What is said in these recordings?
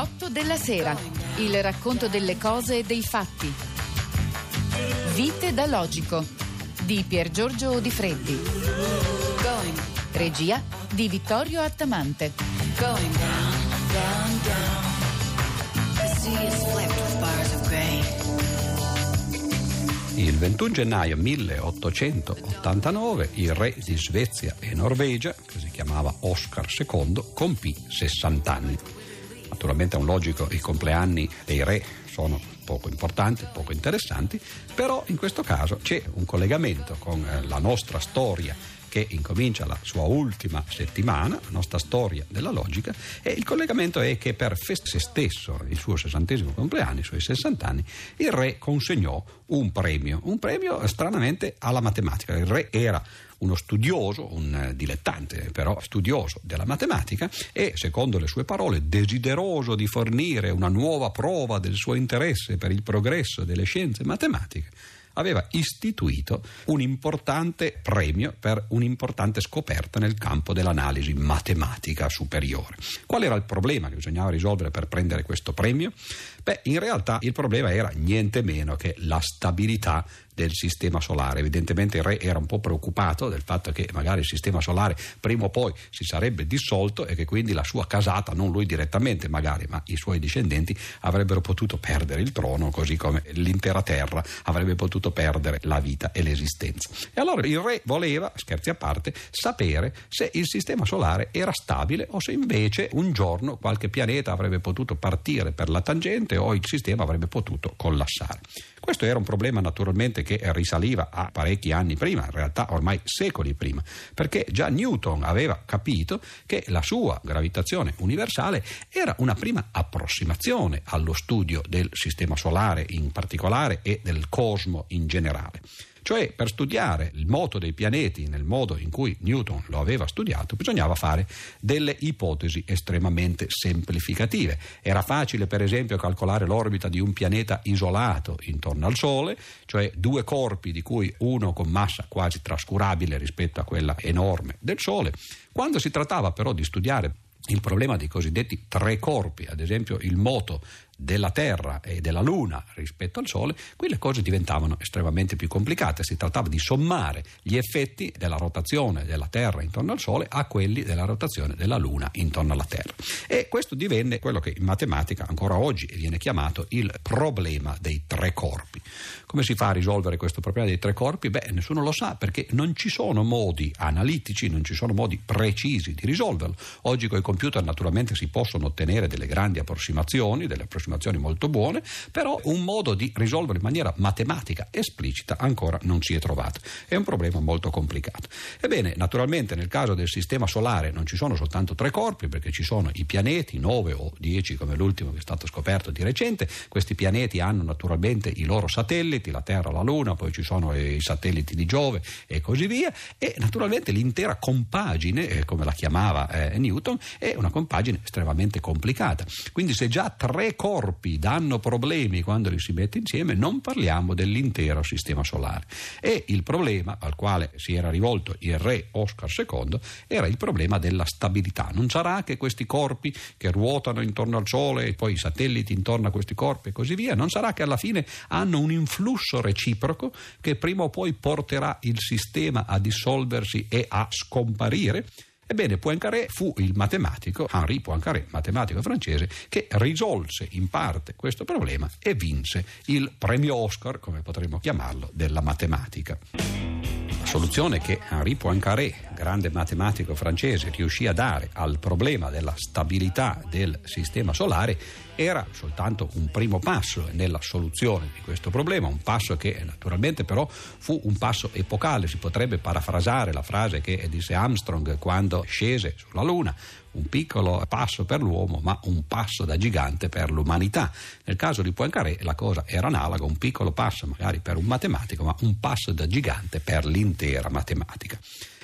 otto della sera. Il racconto delle cose e dei fatti. Vite da logico di Pier Giorgio Di Freddi. Regia di Vittorio Attamante. Going down, down, down. The sea is flecked with bars of gray. Il 21 gennaio 1889 il re di Svezia e Norvegia, che si chiamava Oscar II, compì 60 anni. Naturalmente è un logico i compleanni dei re sono poco importanti, poco interessanti, però in questo caso c'è un collegamento con eh, la nostra storia che incomincia la sua ultima settimana, la nostra storia della logica, e il collegamento è che per se stesso, il suo sessantesimo compleanno, i suoi 60 anni, il re consegnò un premio, un premio stranamente alla matematica. Il re era uno studioso, un dilettante però studioso della matematica e, secondo le sue parole, desideroso di fornire una nuova prova del suo interesse per il progresso delle scienze matematiche, aveva istituito un importante premio per un'importante scoperta nel campo dell'analisi matematica superiore. Qual era il problema che bisognava risolvere per prendere questo premio? Beh, in realtà il problema era niente meno che la stabilità del sistema solare. Evidentemente il re era un po' preoccupato del fatto che magari il sistema solare prima o poi si sarebbe dissolto e che quindi la sua casata, non lui direttamente magari, ma i suoi discendenti avrebbero potuto perdere il trono, così come l'intera terra avrebbe potuto perdere la vita e l'esistenza. E allora il re voleva, scherzi a parte, sapere se il sistema solare era stabile o se invece un giorno qualche pianeta avrebbe potuto partire per la tangente o il sistema avrebbe potuto collassare. Questo era un problema naturalmente che risaliva a parecchi anni prima, in realtà ormai secoli prima, perché già Newton aveva capito che la sua gravitazione universale era una prima approssimazione allo studio del sistema solare in particolare e del cosmo in generale. Cioè per studiare il moto dei pianeti nel modo in cui Newton lo aveva studiato bisognava fare delle ipotesi estremamente semplificative. Era facile per esempio calcolare l'orbita di un pianeta isolato intorno al Sole, cioè due corpi di cui uno con massa quasi trascurabile rispetto a quella enorme del Sole. Quando si trattava però di studiare il problema dei cosiddetti tre corpi, ad esempio il moto della Terra e della Luna rispetto al Sole, qui le cose diventavano estremamente più complicate. Si trattava di sommare gli effetti della rotazione della Terra intorno al Sole a quelli della rotazione della Luna intorno alla Terra. E questo divenne quello che in matematica ancora oggi viene chiamato il problema dei tre corpi. Come si fa a risolvere questo problema dei tre corpi? Beh, nessuno lo sa perché non ci sono modi analitici, non ci sono modi precisi di risolverlo. Oggi con i computer naturalmente si possono ottenere delle grandi approssimazioni, delle approssimazioni approssimazioni molto buone, però un modo di risolverlo in maniera matematica esplicita ancora non si è trovato. È un problema molto complicato. Ebbene, naturalmente nel caso del sistema solare non ci sono soltanto tre corpi, perché ci sono i pianeti, nove o dieci come l'ultimo che è stato scoperto di recente. Questi pianeti hanno naturalmente i loro satelliti, la Terra, la Luna, poi ci sono i satelliti di Giove e così via. E naturalmente l'intera compagine, eh, come la chiamava eh, Newton, è una compagine estremamente complicata. Quindi se già tre corpi corpi danno problemi quando li si mette insieme, non parliamo dell'intero sistema solare. E il problema al quale si era rivolto il re Oscar II era il problema della stabilità. Non sarà che questi corpi che ruotano intorno al Sole e poi i satelliti intorno a questi corpi e così via, non sarà che alla fine hanno un influsso reciproco che prima o poi porterà il sistema a dissolversi e a scomparire? Ebbene, Poincaré fu il matematico, Henri Poincaré, matematico francese, che risolse in parte questo problema e vinse il premio Oscar, come potremmo chiamarlo, della matematica. La soluzione che Henri Poincaré, grande matematico francese, riuscì a dare al problema della stabilità del sistema solare era soltanto un primo passo nella soluzione di questo problema, un passo che naturalmente però fu un passo epocale, si potrebbe parafrasare la frase che disse Armstrong quando scese sulla Luna, un piccolo passo per l'uomo, ma un passo da gigante per l'umanità. Nel caso di Poincaré la cosa era analoga, un piccolo passo magari per un matematico, ma un passo da gigante per l'intera matematica.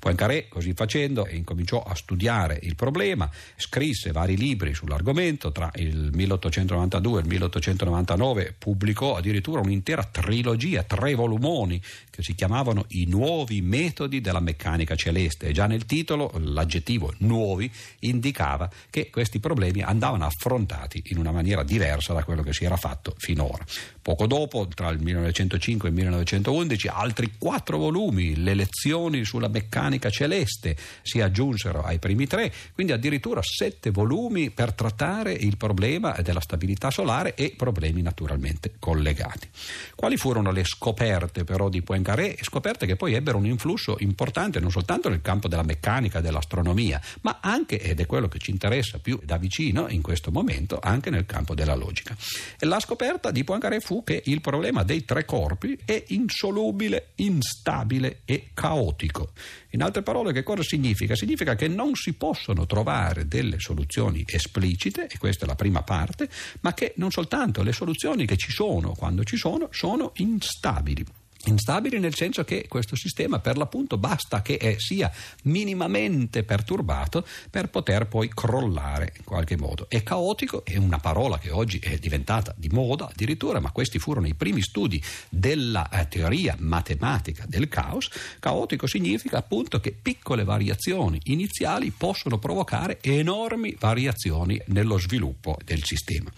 Poincaré, così facendo, incominciò a studiare il problema, scrisse vari libri sull'argomento, tra il 1892 e il 1899 pubblicò addirittura un'intera trilogia, tre volumoni, che si chiamavano I nuovi metodi della meccanica celeste e già nel titolo l'aggettivo nuovi indicava che questi problemi andavano affrontati in una maniera diversa da quello che si era fatto finora. Poco dopo, tra il 1905 e il 1911, altri quattro volumi, le lezioni sulla meccanica celeste, si aggiunsero ai primi tre, quindi addirittura sette volumi per trattare il problema della stabilità solare e problemi naturalmente collegati. Quali furono le scoperte però di Poincaré? Scoperte che poi ebbero un influsso importante non soltanto nel campo della meccanica dell'astronomia, ma anche, ed è quello che ci interessa più da vicino in questo momento, anche nel campo della logica. E la scoperta di Poincaré fu che il problema dei tre corpi è insolubile, instabile e caotico. In altre parole, che cosa significa? Significa che non si possono trovare delle soluzioni esplicite, e questa è la prima parte, ma che non soltanto le soluzioni che ci sono quando ci sono sono instabili. Instabili nel senso che questo sistema per l'appunto basta che sia minimamente perturbato per poter poi crollare in qualche modo. E caotico è una parola che oggi è diventata di moda addirittura, ma questi furono i primi studi della eh, teoria matematica del caos. Caotico significa appunto che piccole variazioni iniziali possono provocare enormi variazioni nello sviluppo del sistema.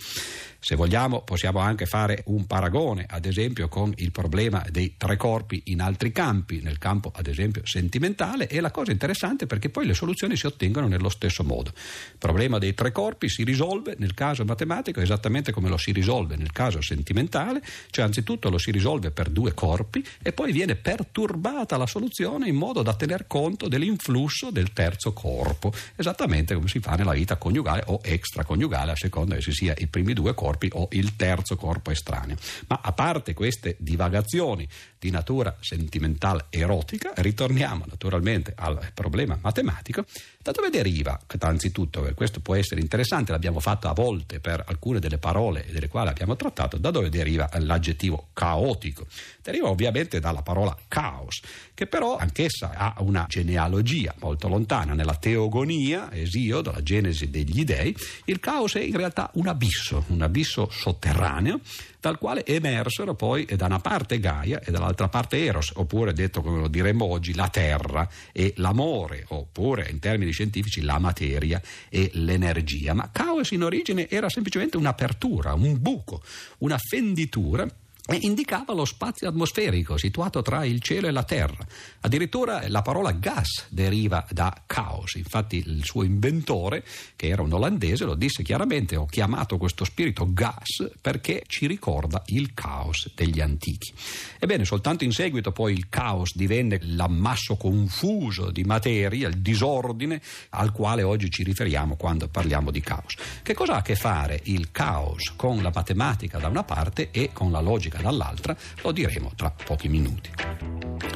Se vogliamo possiamo anche fare un paragone, ad esempio, con il problema dei tre corpi in altri campi, nel campo ad esempio sentimentale, e la cosa interessante è perché poi le soluzioni si ottengono nello stesso modo. Il problema dei tre corpi si risolve nel caso matematico esattamente come lo si risolve nel caso sentimentale, cioè anzitutto lo si risolve per due corpi e poi viene perturbata la soluzione in modo da tener conto dell'influsso del terzo corpo, esattamente come si fa nella vita coniugale o extraconiugale a seconda che si sia i primi due corpi corpi o il terzo corpo estraneo. Ma a parte queste divagazioni di natura sentimentale erotica, ritorniamo naturalmente al problema matematico. Da dove deriva, anzitutto, questo può essere interessante, l'abbiamo fatto a volte per alcune delle parole delle quali abbiamo trattato, da dove deriva l'aggettivo caotico? Deriva ovviamente dalla parola caos, che però anch'essa ha una genealogia molto lontana. Nella teogonia, Esiodo, la genesi degli dei, il caos è in realtà un abisso, un abisso sotterraneo dal quale emersero poi da una parte Gaia e dall'altra parte Eros, oppure detto come lo diremmo oggi la terra e l'amore, oppure in termini scientifici la materia e l'energia. Ma caos in origine era semplicemente un'apertura, un buco, una fenditura e indicava lo spazio atmosferico situato tra il cielo e la terra. Addirittura la parola gas deriva da caos, infatti il suo inventore, che era un olandese, lo disse chiaramente, ho chiamato questo spirito gas perché ci ricorda il caos degli antichi. Ebbene, soltanto in seguito poi il caos divenne l'ammasso confuso di materia, il disordine al quale oggi ci riferiamo quando parliamo di caos. Che cosa ha a che fare il caos con la matematica da una parte e con la logica dall'altra, lo diremo tra pochi minuti.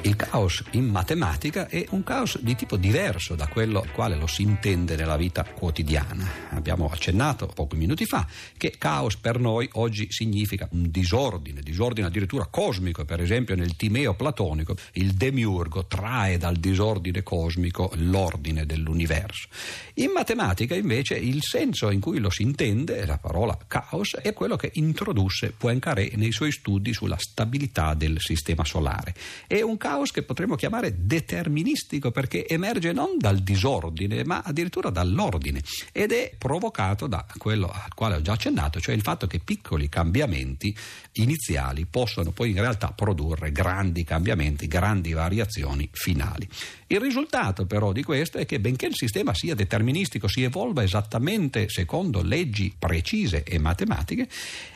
Il caos in matematica è un caos di tipo diverso da quello al quale lo si intende nella vita quotidiana. Abbiamo accennato pochi minuti fa che caos per noi oggi significa un disordine, disordine addirittura cosmico, per esempio nel Timeo platonico il demiurgo trae dal disordine cosmico l'ordine dell'universo. In matematica invece il senso in cui lo si intende, la parola caos, è quello che introdusse Poincaré nei suoi studi sulla stabilità del sistema solare. È un caos caos che potremmo chiamare deterministico perché emerge non dal disordine ma addirittura dall'ordine ed è provocato da quello al quale ho già accennato, cioè il fatto che piccoli cambiamenti iniziali possono poi in realtà produrre grandi cambiamenti, grandi variazioni finali. Il risultato però di questo è che benché il sistema sia deterministico, si evolva esattamente secondo leggi precise e matematiche,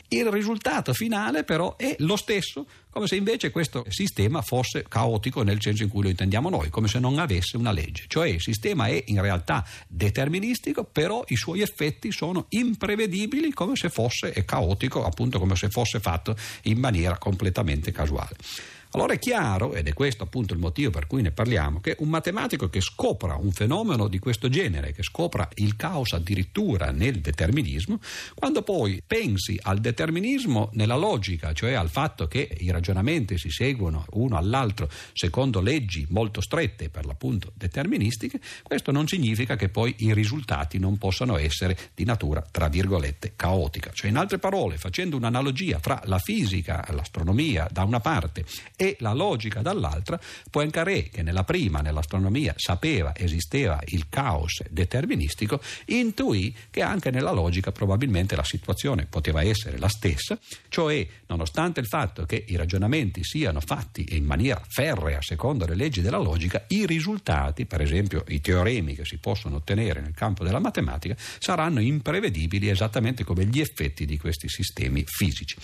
il risultato finale però è lo stesso, come se invece questo sistema fosse caotico nel senso in cui lo intendiamo noi, come se non avesse una legge. Cioè il sistema è in realtà deterministico, però i suoi effetti sono imprevedibili come se fosse caotico, appunto come se fosse fatto in maniera completamente casuale. Allora è chiaro, ed è questo appunto il motivo per cui ne parliamo, che un matematico che scopra un fenomeno di questo genere, che scopra il caos addirittura nel determinismo, quando poi pensi al determinismo nella logica, cioè al fatto che i ragionamenti si seguono uno all'altro secondo leggi molto strette, per l'appunto deterministiche, questo non significa che poi i risultati non possano essere di natura, tra virgolette, caotica. Cioè in altre parole, facendo un'analogia fra la fisica, l'astronomia da una parte e la logica dall'altra, Poincaré, che nella prima, nell'astronomia, sapeva esisteva il caos deterministico, intuì che anche nella logica probabilmente la situazione poteva essere la stessa, cioè nonostante il fatto che i ragionamenti siano fatti in maniera ferrea secondo le leggi della logica, i risultati, per esempio i teoremi che si possono ottenere nel campo della matematica, saranno imprevedibili esattamente come gli effetti di questi sistemi fisici.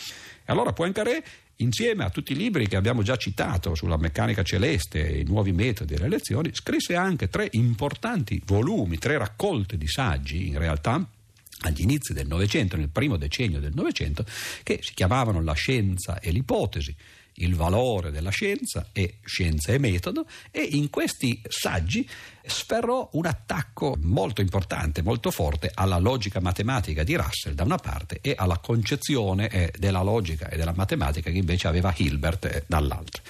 E allora Poincaré insieme a tutti i libri che abbiamo già citato sulla meccanica celeste e i nuovi metodi e le lezioni, scrisse anche tre importanti volumi, tre raccolte di saggi in realtà agli inizi del Novecento, nel primo decennio del Novecento, che si chiamavano La scienza e l'ipotesi il valore della scienza e scienza e metodo e in questi saggi sferrò un attacco molto importante, molto forte alla logica matematica di Russell da una parte e alla concezione eh, della logica e della matematica che invece aveva Hilbert eh, dall'altra.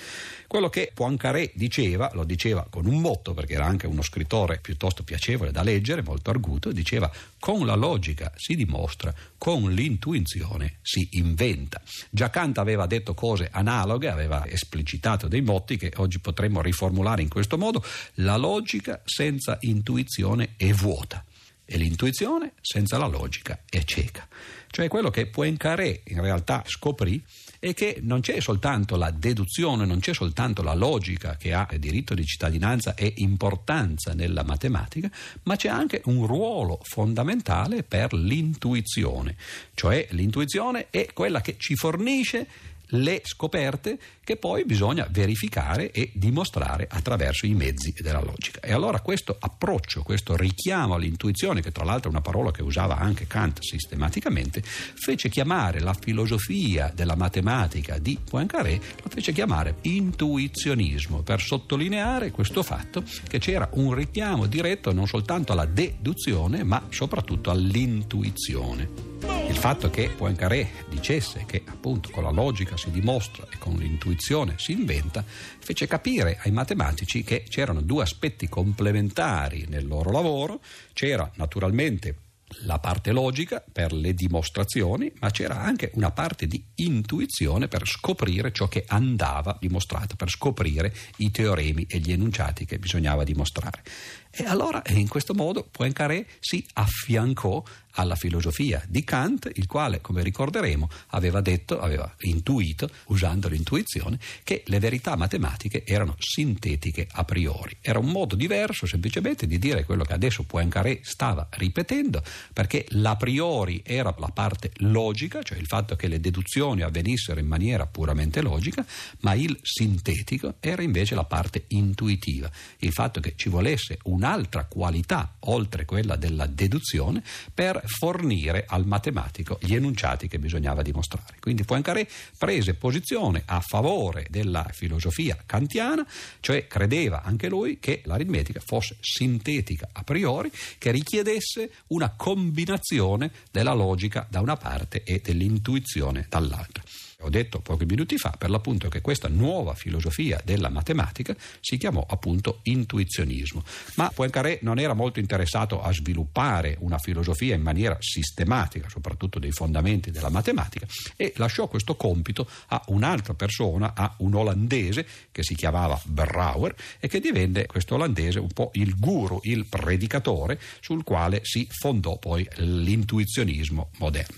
Quello che Poincaré diceva, lo diceva con un motto perché era anche uno scrittore piuttosto piacevole da leggere, molto arguto, diceva con la logica si dimostra, con l'intuizione si inventa. Già Kant aveva detto cose analoghe, aveva esplicitato dei motti che oggi potremmo riformulare in questo modo, la logica senza intuizione è vuota e l'intuizione senza la logica è cieca. Cioè quello che Poincaré in realtà scoprì è che non c'è soltanto la deduzione, non c'è soltanto la logica che ha diritto di cittadinanza e importanza nella matematica, ma c'è anche un ruolo fondamentale per l'intuizione, cioè l'intuizione è quella che ci fornisce le scoperte che poi bisogna verificare e dimostrare attraverso i mezzi della logica. E allora questo approccio, questo richiamo all'intuizione, che tra l'altro è una parola che usava anche Kant sistematicamente, fece chiamare la filosofia della matematica di Poincaré, lo fece chiamare intuizionismo, per sottolineare questo fatto che c'era un richiamo diretto non soltanto alla deduzione, ma soprattutto all'intuizione. Il fatto che Poincaré dicesse che appunto con la logica si dimostra e con l'intuizione si inventa fece capire ai matematici che c'erano due aspetti complementari nel loro lavoro, c'era naturalmente la parte logica per le dimostrazioni, ma c'era anche una parte di intuizione per scoprire ciò che andava dimostrato, per scoprire i teoremi e gli enunciati che bisognava dimostrare. E allora in questo modo Poincaré si affiancò alla filosofia di Kant, il quale, come ricorderemo, aveva detto, aveva intuito, usando l'intuizione, che le verità matematiche erano sintetiche a priori. Era un modo diverso semplicemente di dire quello che adesso Poincaré stava ripetendo, perché l'a priori era la parte logica, cioè il fatto che le deduzioni avvenissero in maniera puramente logica, ma il sintetico era invece la parte intuitiva, il fatto che ci volesse una un'altra qualità, oltre quella della deduzione, per fornire al matematico gli enunciati che bisognava dimostrare. Quindi Poincaré prese posizione a favore della filosofia kantiana, cioè credeva anche lui che l'aritmetica fosse sintetica a priori, che richiedesse una combinazione della logica da una parte e dell'intuizione dall'altra. Ho detto pochi minuti fa per l'appunto che questa nuova filosofia della matematica si chiamò appunto intuizionismo, ma Poincaré non era molto interessato a sviluppare una filosofia in maniera sistematica, soprattutto dei fondamenti della matematica, e lasciò questo compito a un'altra persona, a un olandese che si chiamava Brouwer e che divenne questo olandese un po' il guru, il predicatore sul quale si fondò poi l'intuizionismo moderno.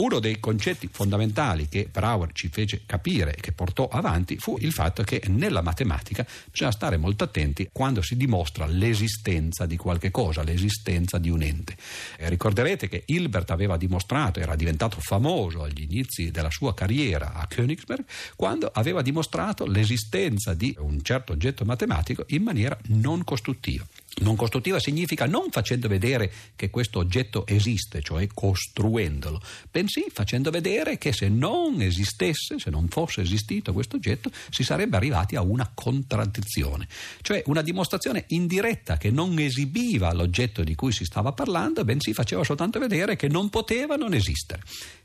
Uno dei concetti fondamentali che Brouwer ci fece capire e che portò avanti fu il fatto che nella matematica bisogna stare molto attenti quando si dimostra l'esistenza di qualche cosa, l'esistenza di un ente. Eh, ricorderete che Hilbert aveva dimostrato, era diventato famoso agli inizi della sua carriera a Königsberg, quando aveva dimostrato l'esistenza di un certo oggetto matematico in maniera non costruttiva. Non costruttiva significa non facendo vedere che questo oggetto esiste, cioè costruendolo, bensì facendo vedere che se non esistesse, se non fosse esistito questo oggetto, si sarebbe arrivati a una contraddizione, cioè una dimostrazione indiretta che non esibiva l'oggetto di cui si stava parlando, bensì faceva soltanto vedere che non poteva non esistere.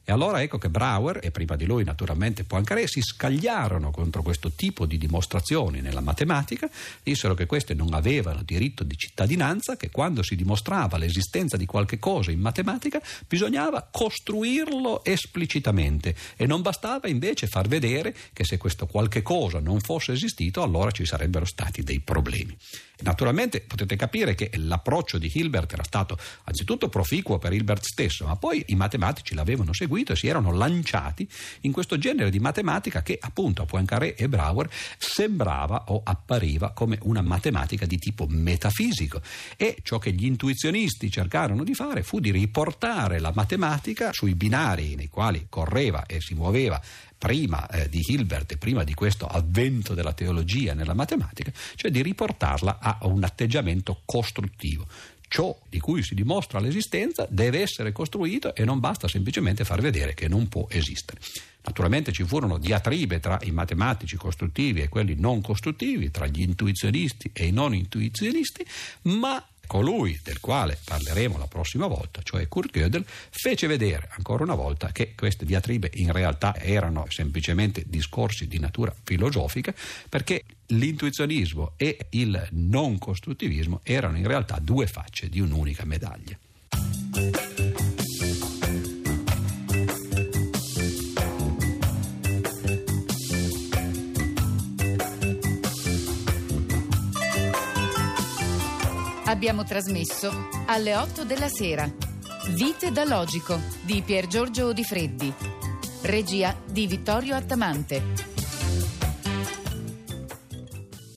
E allora ecco che Brouwer e prima di lui naturalmente Poincaré si scagliarono contro questo tipo di dimostrazioni nella matematica, dissero che queste non avevano diritto di cittadinanza, che quando si dimostrava l'esistenza di qualche cosa in matematica bisognava costruirlo esplicitamente e non bastava invece far vedere che se questo qualche cosa non fosse esistito allora ci sarebbero stati dei problemi. Naturalmente potete capire che l'approccio di Hilbert era stato anzitutto proficuo per Hilbert stesso, ma poi i matematici l'avevano seguito e si erano lanciati in questo genere di matematica che appunto a Poincaré e Brouwer sembrava o appariva come una matematica di tipo metafisico e ciò che gli intuizionisti cercarono di fare fu di riportare la matematica sui binari nei quali correva e si muoveva prima eh, di Hilbert e prima di questo avvento della teologia nella matematica, cioè di riportarla a un atteggiamento costruttivo. Ciò di cui si dimostra l'esistenza deve essere costruito e non basta semplicemente far vedere che non può esistere. Naturalmente ci furono diatribe tra i matematici costruttivi e quelli non costruttivi, tra gli intuizionisti e i non intuizionisti, ma colui del quale parleremo la prossima volta, cioè Kurt Gödel, fece vedere ancora una volta che queste diatribe in realtà erano semplicemente discorsi di natura filosofica perché l'intuizionismo e il non costruttivismo erano in realtà due facce di un'unica medaglia. Abbiamo trasmesso alle 8 della sera. Vite da Logico di Pier Giorgio Di Freddi. Regia di Vittorio Attamante.